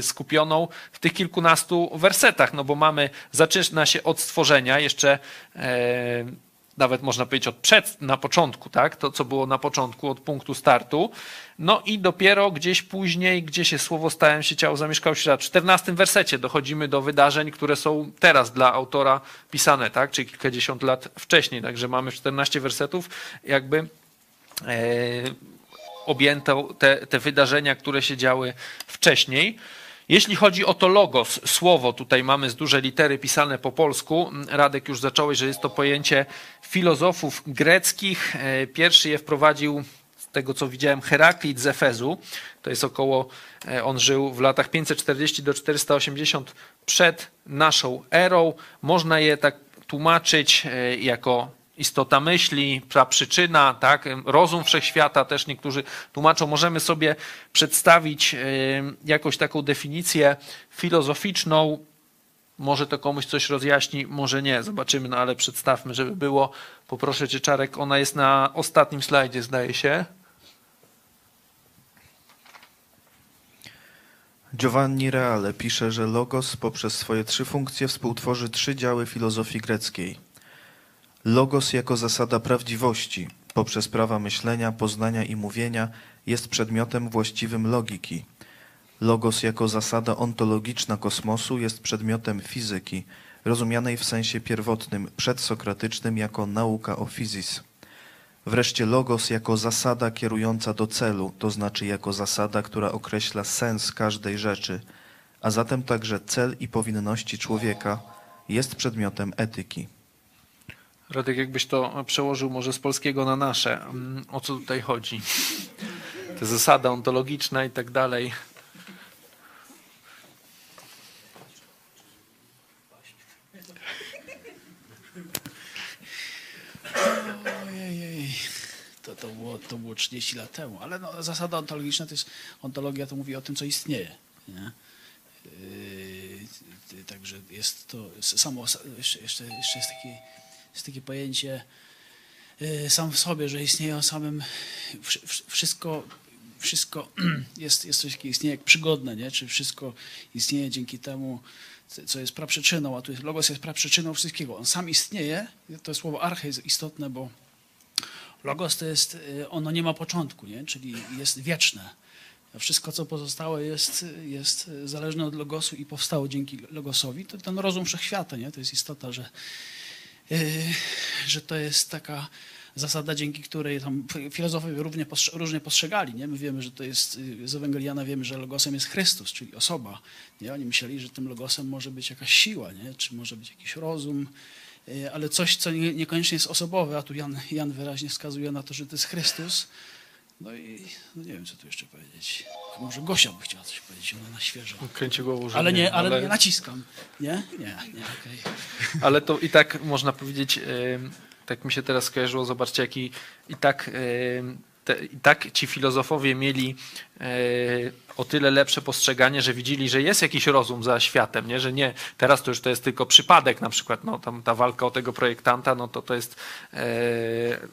skupioną w tych kilkunastu wersetach, no bo mamy, zaczyna się od stworzenia, jeszcze nawet można powiedzieć od przed, na początku, tak, to co było na początku, od punktu startu, no i dopiero gdzieś później, gdzie się słowo stałem się ciało, zamieszkał w 14 wersecie dochodzimy do wydarzeń, które są teraz dla autora pisane, tak, czyli kilkadziesiąt lat wcześniej, także mamy 14 wersetów, jakby objęto te, te wydarzenia, które się działy wcześniej. Jeśli chodzi o to logos, słowo, tutaj mamy z duże litery pisane po polsku. Radek już zacząłeś, że jest to pojęcie filozofów greckich. Pierwszy je wprowadził, z tego co widziałem, Heraklit z Efezu. To jest około, on żył w latach 540 do 480 przed naszą erą. Można je tak tłumaczyć jako istota myśli, przyczyna, tak, rozum wszechświata, też niektórzy tłumaczą, możemy sobie przedstawić jakąś taką definicję filozoficzną, Może to komuś coś rozjaśni, może nie, zobaczymy, no ale przedstawmy, żeby było. Poproszę cię, Czarek, ona jest na ostatnim slajdzie, zdaje się. Giovanni Reale pisze, że Logos poprzez swoje trzy funkcje współtworzy trzy działy filozofii greckiej. Logos jako zasada prawdziwości, poprzez prawa myślenia, poznania i mówienia, jest przedmiotem właściwym logiki. Logos jako zasada ontologiczna kosmosu jest przedmiotem fizyki, rozumianej w sensie pierwotnym, przedsokratycznym jako nauka o fizis. Wreszcie logos jako zasada kierująca do celu, to znaczy jako zasada, która określa sens każdej rzeczy, a zatem także cel i powinności człowieka jest przedmiotem etyki. Radek, jakbyś to przełożył może z polskiego na nasze. Mm, o co tutaj chodzi? Te zasada ontologiczna i tak dalej. Ojej, to, to, było, to było 30 lat temu, ale no, zasada ontologiczna to jest, ontologia to mówi o tym, co istnieje. Nie? Yy, także jest to samo, jeszcze, jeszcze, jest, takie, jest takie pojęcie yy, sam w sobie, że istnieje o samym, wszystko, wszystko jest, jest coś takiego, istnieje jak przygodne, nie? czy wszystko istnieje dzięki temu, co jest praprzyczyną, a tu jest logos jest praprzyczyną wszystkiego. On sam istnieje, to słowo arche jest istotne, bo logos to jest, y, ono nie ma początku, nie? czyli jest wieczne. Wszystko, co pozostałe jest, jest zależne od logosu i powstało dzięki logosowi. To ten rozum wszechświata, nie? to jest istota, że, że to jest taka zasada, dzięki której tam filozofowie równie różnie postrzegali. Nie? My wiemy, że to jest, y, z Ewangeliana wiemy, że logosem jest Chrystus, czyli osoba. Nie? Oni myśleli, że tym logosem może być jakaś siła, nie? czy może być jakiś rozum, y, ale coś, co niekoniecznie jest osobowe, a tu Jan, Jan wyraźnie wskazuje na to, że to jest Chrystus. No i no nie wiem, co tu jeszcze powiedzieć. Może Gosia by chciała coś powiedzieć, ona na świeżo. Kręci głową, że ale nie, ale, ale nie naciskam. Nie? Nie, nie, okej. Okay. Ale to i tak można powiedzieć, tak mi się teraz skojarzyło, zobaczcie, jaki i tak, te, i tak ci filozofowie mieli o tyle lepsze postrzeganie, że widzieli, że jest jakiś rozum za światem, nie? że nie, teraz to już to jest tylko przypadek na przykład, no, tam ta walka o tego projektanta, no to to jest e,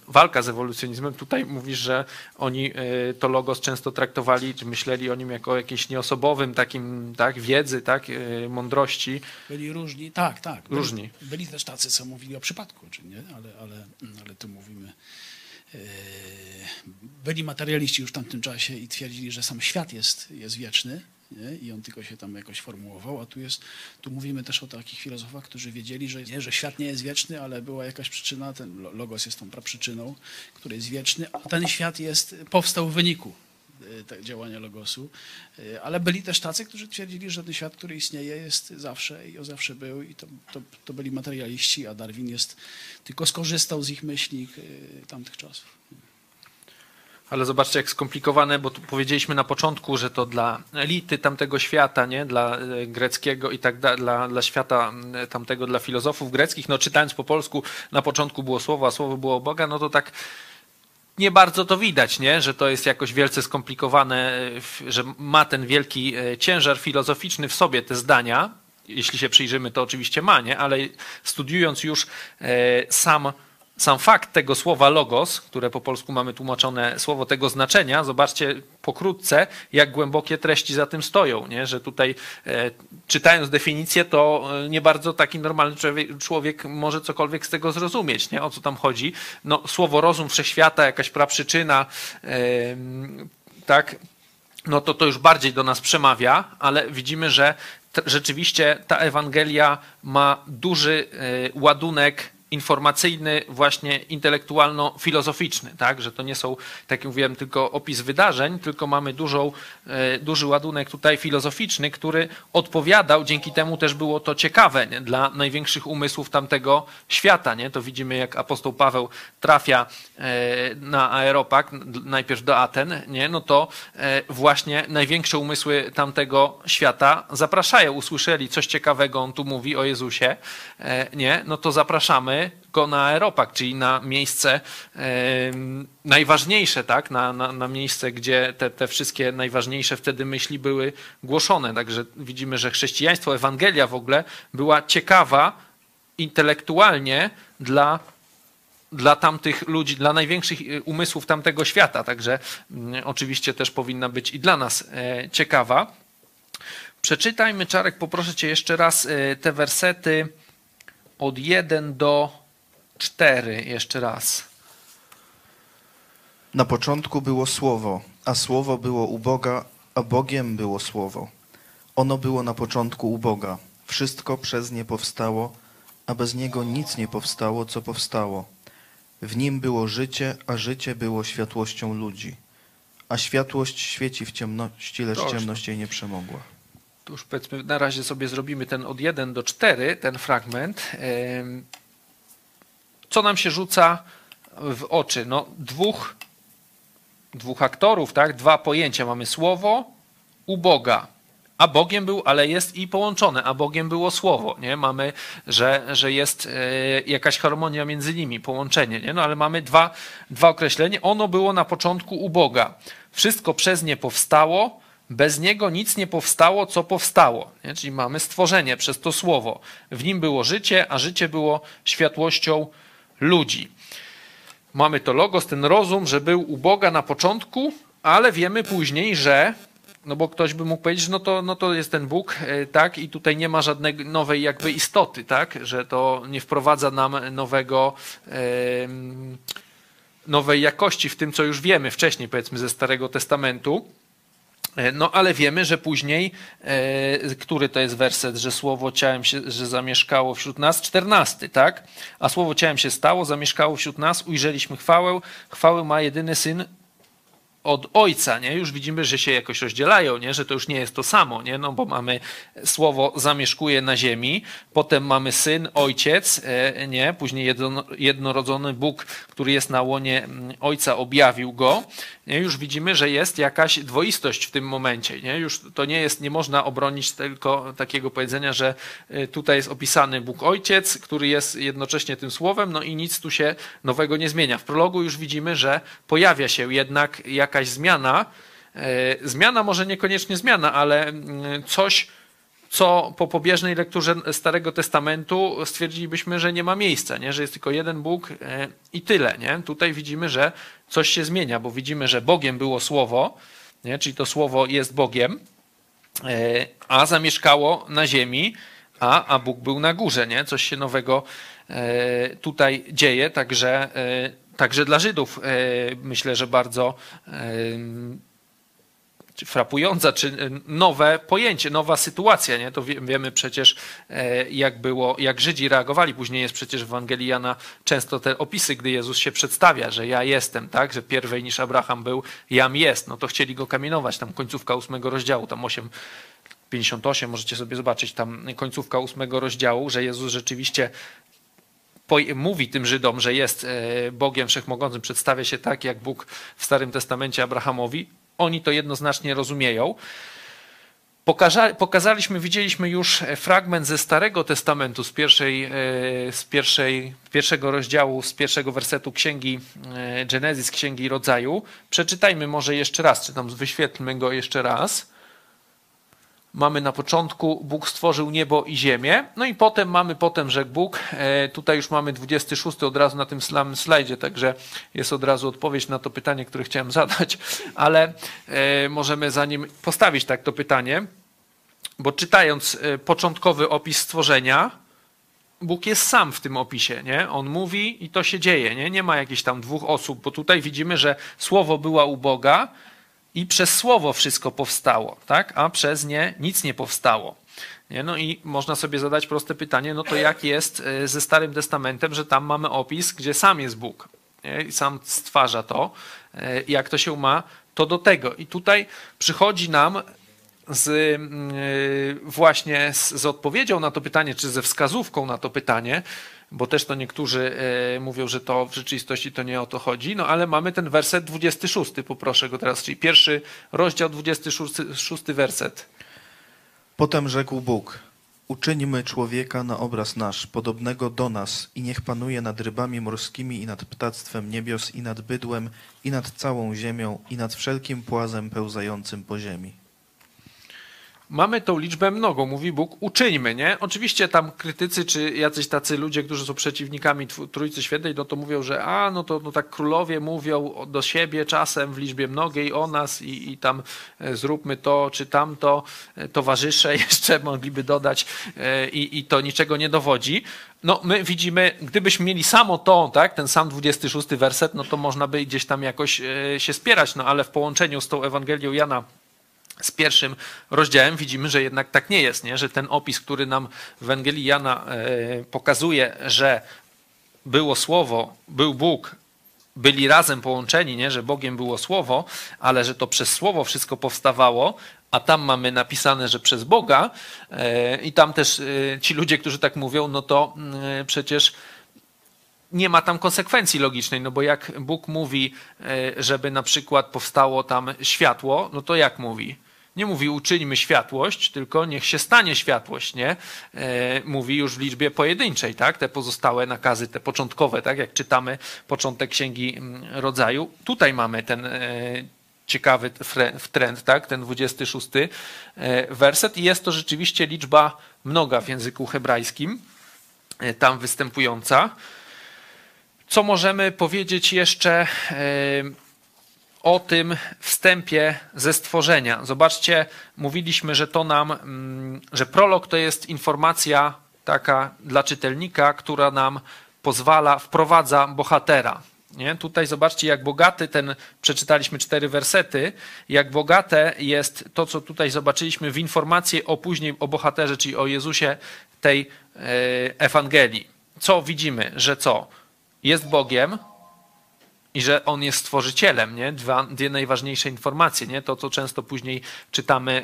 walka z ewolucjonizmem. Tutaj mówisz, że oni e, to logos często traktowali, czy myśleli o nim jako o jakimś nieosobowym takim, tak, wiedzy, tak, e, mądrości. Byli różni, tak, tak. Byli, różni. Byli też tacy, co mówili o przypadku, czy nie? Ale, ale, ale tu mówimy e, byli materialiści już w tamtym czasie i twierdzili, że sam świat jest, jest wieczny nie? i on tylko się tam jakoś formułował, a tu jest, tu mówimy też o takich filozofach, którzy wiedzieli, że, nie, że świat nie jest wieczny, ale była jakaś przyczyna, ten logos jest tą praprzyczyną, który jest wieczny, a ten świat jest, powstał w wyniku działania logosu, e, ale byli też tacy, którzy twierdzili, że ten świat, który istnieje jest zawsze i o zawsze był i to, to, to byli materialiści, a Darwin jest, tylko skorzystał z ich myśli e, tamtych czasów. Ale zobaczcie, jak skomplikowane, bo tu powiedzieliśmy na początku, że to dla elity tamtego świata, nie? dla e, greckiego i tak dalej, dla, dla świata tamtego, dla filozofów greckich. No czytając po polsku, na początku było słowo, a słowo było Boga, no to tak nie bardzo to widać, nie? że to jest jakoś wielce skomplikowane, e, że ma ten wielki e, ciężar filozoficzny w sobie te zdania. Jeśli się przyjrzymy, to oczywiście ma, nie? ale studiując już sam sam fakt tego słowa logos, które po polsku mamy tłumaczone słowo tego znaczenia, zobaczcie pokrótce, jak głębokie treści za tym stoją, nie? że tutaj e, czytając definicję, to e, nie bardzo taki normalny człowiek, człowiek, może cokolwiek z tego zrozumieć, nie? o co tam chodzi. No, słowo rozum wszechświata, jakaś praprzyczyna, e, tak, no to to już bardziej do nas przemawia, ale widzimy, że rzeczywiście ta Ewangelia ma duży e, ładunek informacyjny, właśnie intelektualno-filozoficzny, tak? że to nie są, tak jak mówiłem, tylko opis wydarzeń, tylko mamy dużą, e, duży ładunek tutaj filozoficzny, który odpowiadał, dzięki temu też było to ciekawe nie? dla największych umysłów tamtego świata. Nie? To widzimy, jak apostoł Paweł trafia e, na aeropag, najpierw do Aten, nie? no to e, właśnie największe umysły tamtego świata zapraszają, usłyszeli coś ciekawego, on tu mówi o Jezusie, nie? no to zapraszamy, go na aeropak, czyli na miejsce najważniejsze, tak? Na, na, na miejsce, gdzie te, te wszystkie najważniejsze wtedy myśli były głoszone. Także widzimy, że chrześcijaństwo, Ewangelia w ogóle była ciekawa intelektualnie dla dla tamtych ludzi, dla największych e, umysłów tamtego świata. Także mm, oczywiście też powinna być i dla nas e, ciekawa. Przeczytajmy, Czarek, poproszę Cię jeszcze raz e, te wersety od 1 do 4 jeszcze raz. Na początku było Słowo, a Słowo było u Boga, a Bogiem było Słowo. Ono było na początku u Boga. Wszystko przez nie powstało, a bez niego nic nie powstało, co powstało. W nim było życie, a życie było światłością ludzi. A światłość świeci w ciemności, lecz ciemność jej nie przemogła. Tu już powiedzmy, na razie sobie zrobimy ten od 1 do 4, ten fragment. Co nam się rzuca w oczy? No, dwóch, dwóch aktorów, tak? Dwa pojęcia. Mamy słowo u Boga. A Bogiem był, ale jest i połączone, a Bogiem było słowo. Nie? Mamy, że, że jest e, jakaś harmonia między nimi, połączenie. Nie? No ale mamy dwa, dwa określenia. Ono było na początku u Boga. Wszystko przez nie powstało, bez niego nic nie powstało, co powstało. Nie? Czyli mamy stworzenie przez to słowo. W nim było życie, a życie było światłością ludzi. Mamy to logos, ten rozum, że był u Boga na początku, ale wiemy później, że no bo ktoś by mógł powiedzieć, no to, no to jest ten Bóg, e, tak, i tutaj nie ma żadnej nowej jakby istoty, tak, że to nie wprowadza nam nowego, nowej jakości w tym, co już wiemy wcześniej, powiedzmy, ze Starego Testamentu. E, no ale wiemy, że później, e, który to jest werset, że słowo ciałem się, że zamieszkało wśród nas? Czternasty, tak? A słowo ciałem się stało, zamieszkało wśród nas, ujrzeliśmy chwałę. Chwałę ma jedyny syn, od ojca, nie? Już widzimy, że się jakoś rozdzielają, nie? Że to już nie jest to samo, nie? No bo mamy słowo zamieszkuje na ziemi, potem mamy syn, ojciec, e, nie? Później jednorodzony Bóg, który jest na łonie ojca, objawił go. Nie? Już widzimy, że jest jakaś dwoistość w tym momencie, nie? Już to nie jest, nie można obronić tylko takiego powiedzenia, że e, tutaj jest opisany Bóg Ojciec, który jest jednocześnie tym słowem, no i nic tu się nowego nie zmienia. W prologu już widzimy, że pojawia się jednak jak jakaś zmiana, e, zmiana może niekoniecznie zmiana, ale mm, coś, co po pobieżnej lekturze Starego Testamentu stwierdzilibyśmy, że nie ma miejsca, nie? że jest tylko jeden Bóg e, i tyle. Nie? Tutaj widzimy, że coś się zmienia, bo widzimy, że Bogiem było Słowo, nie? czyli to Słowo jest Bogiem, e, a zamieszkało na ziemi, a, a Bóg był na górze. Nie? Coś się nowego tutaj dzieje, także Także dla Żydów e, myślę, że bardzo e, frapująca, czy nowe pojęcie, nowa sytuacja. Nie? To wiemy przecież, e, jak było, jak Żydzi reagowali. Później jest przecież w Ewangelii Jana często te opisy, gdy Jezus się przedstawia, że ja jestem, tak? że pierwej niż Abraham był, jam jest. No to chcieli go kamienować. Tam końcówka ósmego rozdziału, tam 8, 58, możecie sobie zobaczyć tam końcówka ósmego rozdziału, że Jezus rzeczywiście mówi tym Żydom, że jest e, Bogiem Wszechmogącym, przedstawia się tak, jak Bóg w Starym Testamencie Abrahamowi, oni to jednoznacznie rozumieją. pokazaliśmy, widzieliśmy już fragment ze Starego Testamentu, z, pierwszej, e, z pierwszej, pierwszego rozdziału, z pierwszego wersetu Księgi e, Genezis, Księgi Rodzaju. Przeczytajmy może jeszcze raz, czy tam wyświetlmy go jeszcze raz mamy na początku, Bóg stworzył niebo i ziemię, no i potem mamy potem, że Bóg, e, tutaj już mamy 26 od razu na tym slajdzie, także jest od razu odpowiedź na to pytanie, które chciałem zadać, ale e, możemy zanim postawić tak to pytanie, bo czytając e, początkowy opis stworzenia, Bóg jest sam w tym opisie, nie? On mówi i to się dzieje, nie? Nie ma jakichś tam dwóch osób, bo tutaj widzimy, że słowo była u Boga, i przez słowo wszystko powstało, tak? a przez nie nic nie powstało. Nie? No i można sobie zadać proste pytanie, no to jak jest e, ze Starym Testamentem, że tam mamy opis, gdzie sam jest Bóg nie? i sam stwarza to, e, jak to się ma, to do tego. I tutaj przychodzi nam z, e, właśnie z, z odpowiedzią na to pytanie, czy ze wskazówką na to pytanie, bo też to niektórzy e, mówią, że to w rzeczywistości to nie o to chodzi, no ale mamy ten werset 26, poproszę go teraz, czyli pierwszy rozdział, 26 werset. Potem rzekł Bóg, Uczyńmy człowieka na obraz nasz, podobnego do nas, i niech panuje nad rybami morskimi, i nad ptactwem niebios, i nad bydłem, i nad całą ziemią, i nad wszelkim płazem pełzającym po ziemi. Mamy tą liczbę mnogą, mówi Bóg, uczyńmy, nie? Oczywiście tam krytycy, czy jacyś tacy ludzie, którzy są przeciwnikami Trójcy Świętej, no to mówią, że a, no to no tak królowie mówią do siebie czasem w liczbie mnogiej o nas i, i tam e, zróbmy to, czy tamto, E, towarzysze jeszcze mogliby dodać e, i, i to niczego nie dowodzi. No my widzimy, gdybyśmy mieli samo to, tak, ten sam 26 werset, no to można by gdzieś tam jakoś się spierać, no ale w połączeniu z tą Ewangelią Jana z pierwszym rozdziałem widzimy, że jednak tak nie jest, nie? że ten opis, który nam w Ewangelii Jana e, pokazuje, że było Słowo, był Bóg, byli razem połączeni, nie? że Bogiem było Słowo, ale że to przez Słowo wszystko powstawało, a tam mamy napisane, że przez Boga e, i tam też e, ci ludzie, którzy tak mówią, no to mm, przecież nie ma tam konsekwencji logicznej, no bo jak Bóg mówi, żeby na przykład powstało tam światło, no to jak mówi? Nie mówi uczyńmy światłość, tylko niech się stanie światłość, nie? E, Mówi już w liczbie pojedynczej, tak? Te pozostałe nakazy, te początkowe, tak? Jak czytamy początek Księgi mm, Rodzaju. Tutaj mamy ten e, ciekawy trend, tak? Ten 26 e, werset i jest to rzeczywiście liczba mnoga w języku hebrajskim, tam występująca. Co możemy powiedzieć jeszcze o tym wstępie ze stworzenia? Zobaczcie, mówiliśmy, że to nam, mm, że prolog to jest informacja taka dla czytelnika, która nam pozwala, wprowadza bohatera. Nie? Tutaj zobaczcie, jak bogaty ten, przeczytaliśmy cztery wersety, jak bogate jest to, co tutaj zobaczyliśmy w informacji o później o bohaterze, czyli o Jezusie tej e, Ewangelii. Co widzimy, że co? Jest Bogiem i że On jest stworzycielem, nie? Dwa, dwie najważniejsze informacje, nie? To, co często później czytamy,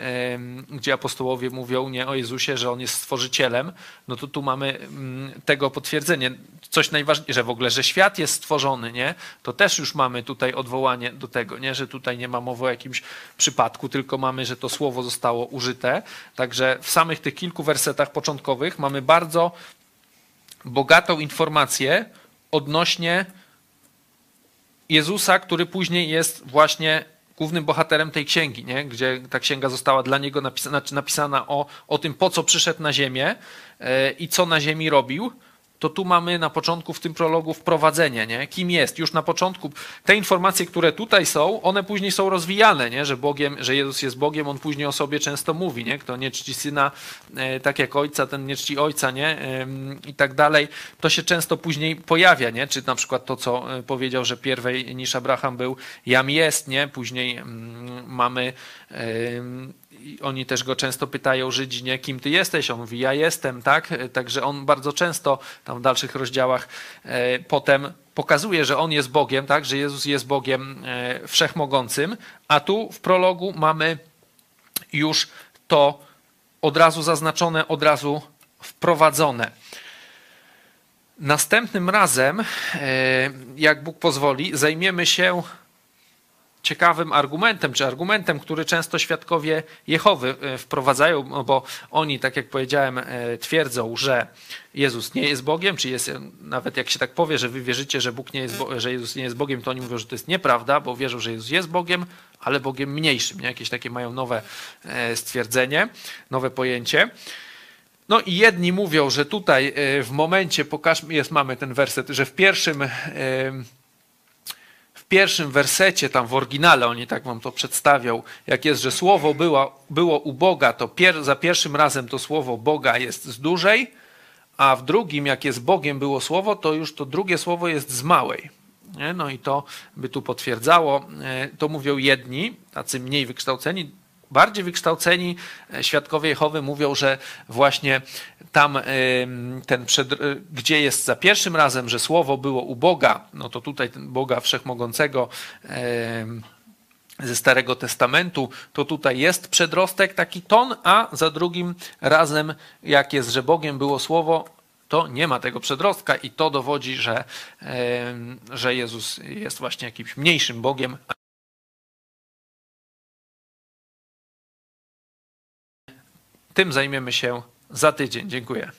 gdzie apostołowie mówią nie o Jezusie, że On jest stworzycielem, no to tu mamy mm, tego potwierdzenie. Coś najważniejsze, że w ogóle, że świat jest stworzony, nie? To też już mamy tutaj odwołanie do tego, nie? Że tutaj nie ma mowy o jakimś przypadku, tylko mamy, że to słowo zostało użyte. Także w samych tych kilku wersetach początkowych mamy bardzo bogatą informację odnośnie Jezusa, który później jest właśnie głównym bohaterem tej księgi, nie? gdzie ta księga została dla niego napisana, napisana o, o tym, po co przyszedł na ziemię e, i co na ziemi robił. To tu mamy na początku w tym prologu wprowadzenie, nie? kim jest. Już na początku te informacje, które tutaj są, one później są rozwijane, nie? Że, Bogiem, że Jezus jest Bogiem, on później o sobie często mówi. Nie? Kto nie czci syna e, tak jak ojca, ten nie czci ojca nie? I tak dalej. To się często później pojawia, nie? czy na przykład to, co e, powiedział, że pierwej niż Abraham był, jam jest, nie? później mm, mamy oni też go często pytają, Żydzi, nie, kim ty jesteś? On mówi, ja jestem, tak? Także on bardzo często tam w dalszych rozdziałach e, potem pokazuje, że on jest Bogiem, tak? Że Jezus jest Bogiem e, wszechmogącym, a tu w prologu mamy już to od razu zaznaczone, od razu wprowadzone. Następnym razem, e, jak Bóg pozwoli, zajmiemy się ciekawym argumentem, czy argumentem, który często świadkowie Jehowy e, wprowadzają, no bo oni, tak jak powiedziałem, e, twierdzą, że Jezus nie jest Bogiem, czy jest, nawet jak się tak powie, że wy wierzycie, że, Bóg nie jest, że Jezus nie jest Bogiem, to oni mówią, że to jest nieprawda, bo wierzą, że Jezus jest Bogiem, ale Bogiem mniejszym. Nie? Jakieś takie mają nowe e, stwierdzenie, nowe pojęcie. No i jedni mówią, że tutaj e, w momencie, pokażmy, jest, mamy ten werset, że w pierwszym e, pierwszym wersecie, tam w oryginale, oni tak wam to przedstawią, jak jest, że słowo było, było u Boga, to pier, za pierwszym razem to słowo Boga jest z dużej, a w drugim, jak jest Bogiem było słowo, to już to drugie słowo jest z małej. Nie? No i to by tu potwierdzało. E, To mówią jedni, tacy mniej wykształceni, bardziej wykształceni e, świadkowie Jehowy mówią, że właśnie tam em, ten przed, e, gdzie jest za pierwszym razem, że słowo było u Boga, no to tutaj Boga Wszechmogącego ze Starego Testamentu, to tutaj jest przedrostek, taki ton, a za drugim razem, jak jest, że Bogiem było słowo, to nie ma tego przedrostka i to dowodzi, że, że Jezus jest właśnie jakimś mniejszym Bogiem, Tym zajmiemy się Za tydzień. Dziękuję.